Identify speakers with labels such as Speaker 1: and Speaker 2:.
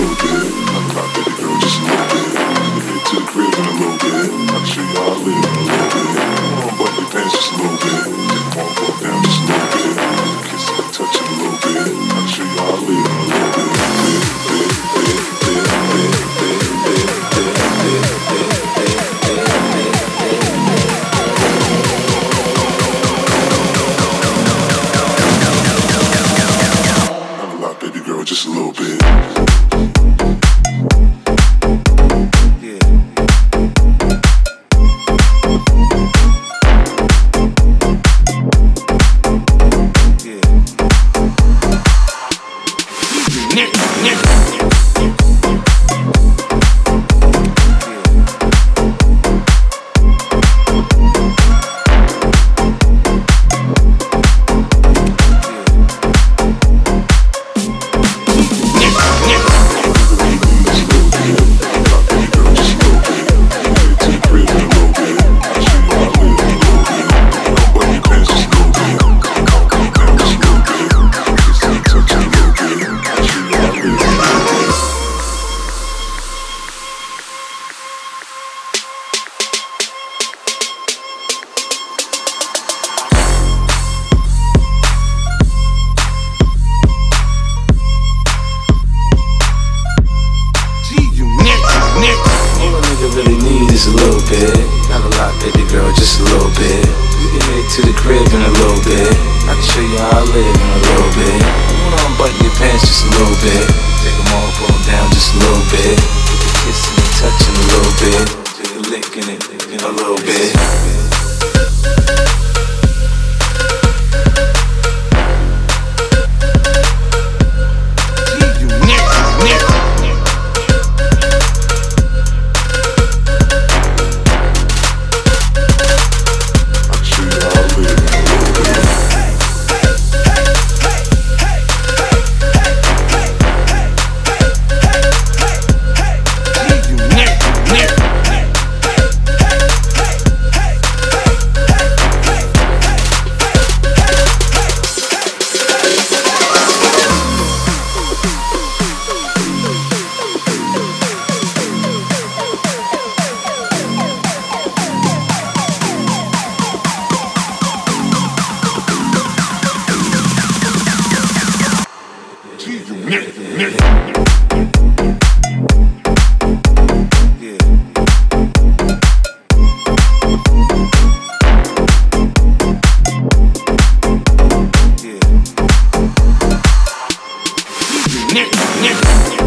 Speaker 1: little bit, not that girl, just a little bit. I'm to the real. Little bit. Not a lot, baby girl, just a little bit.
Speaker 2: We can head to the crib in a little bit. I can show you how I live in a little bit. Come on, button your pants just a little bit. Take them all, pull them down just a little bit. Kissing and touching a little bit. Nick, Nick,
Speaker 1: Nick.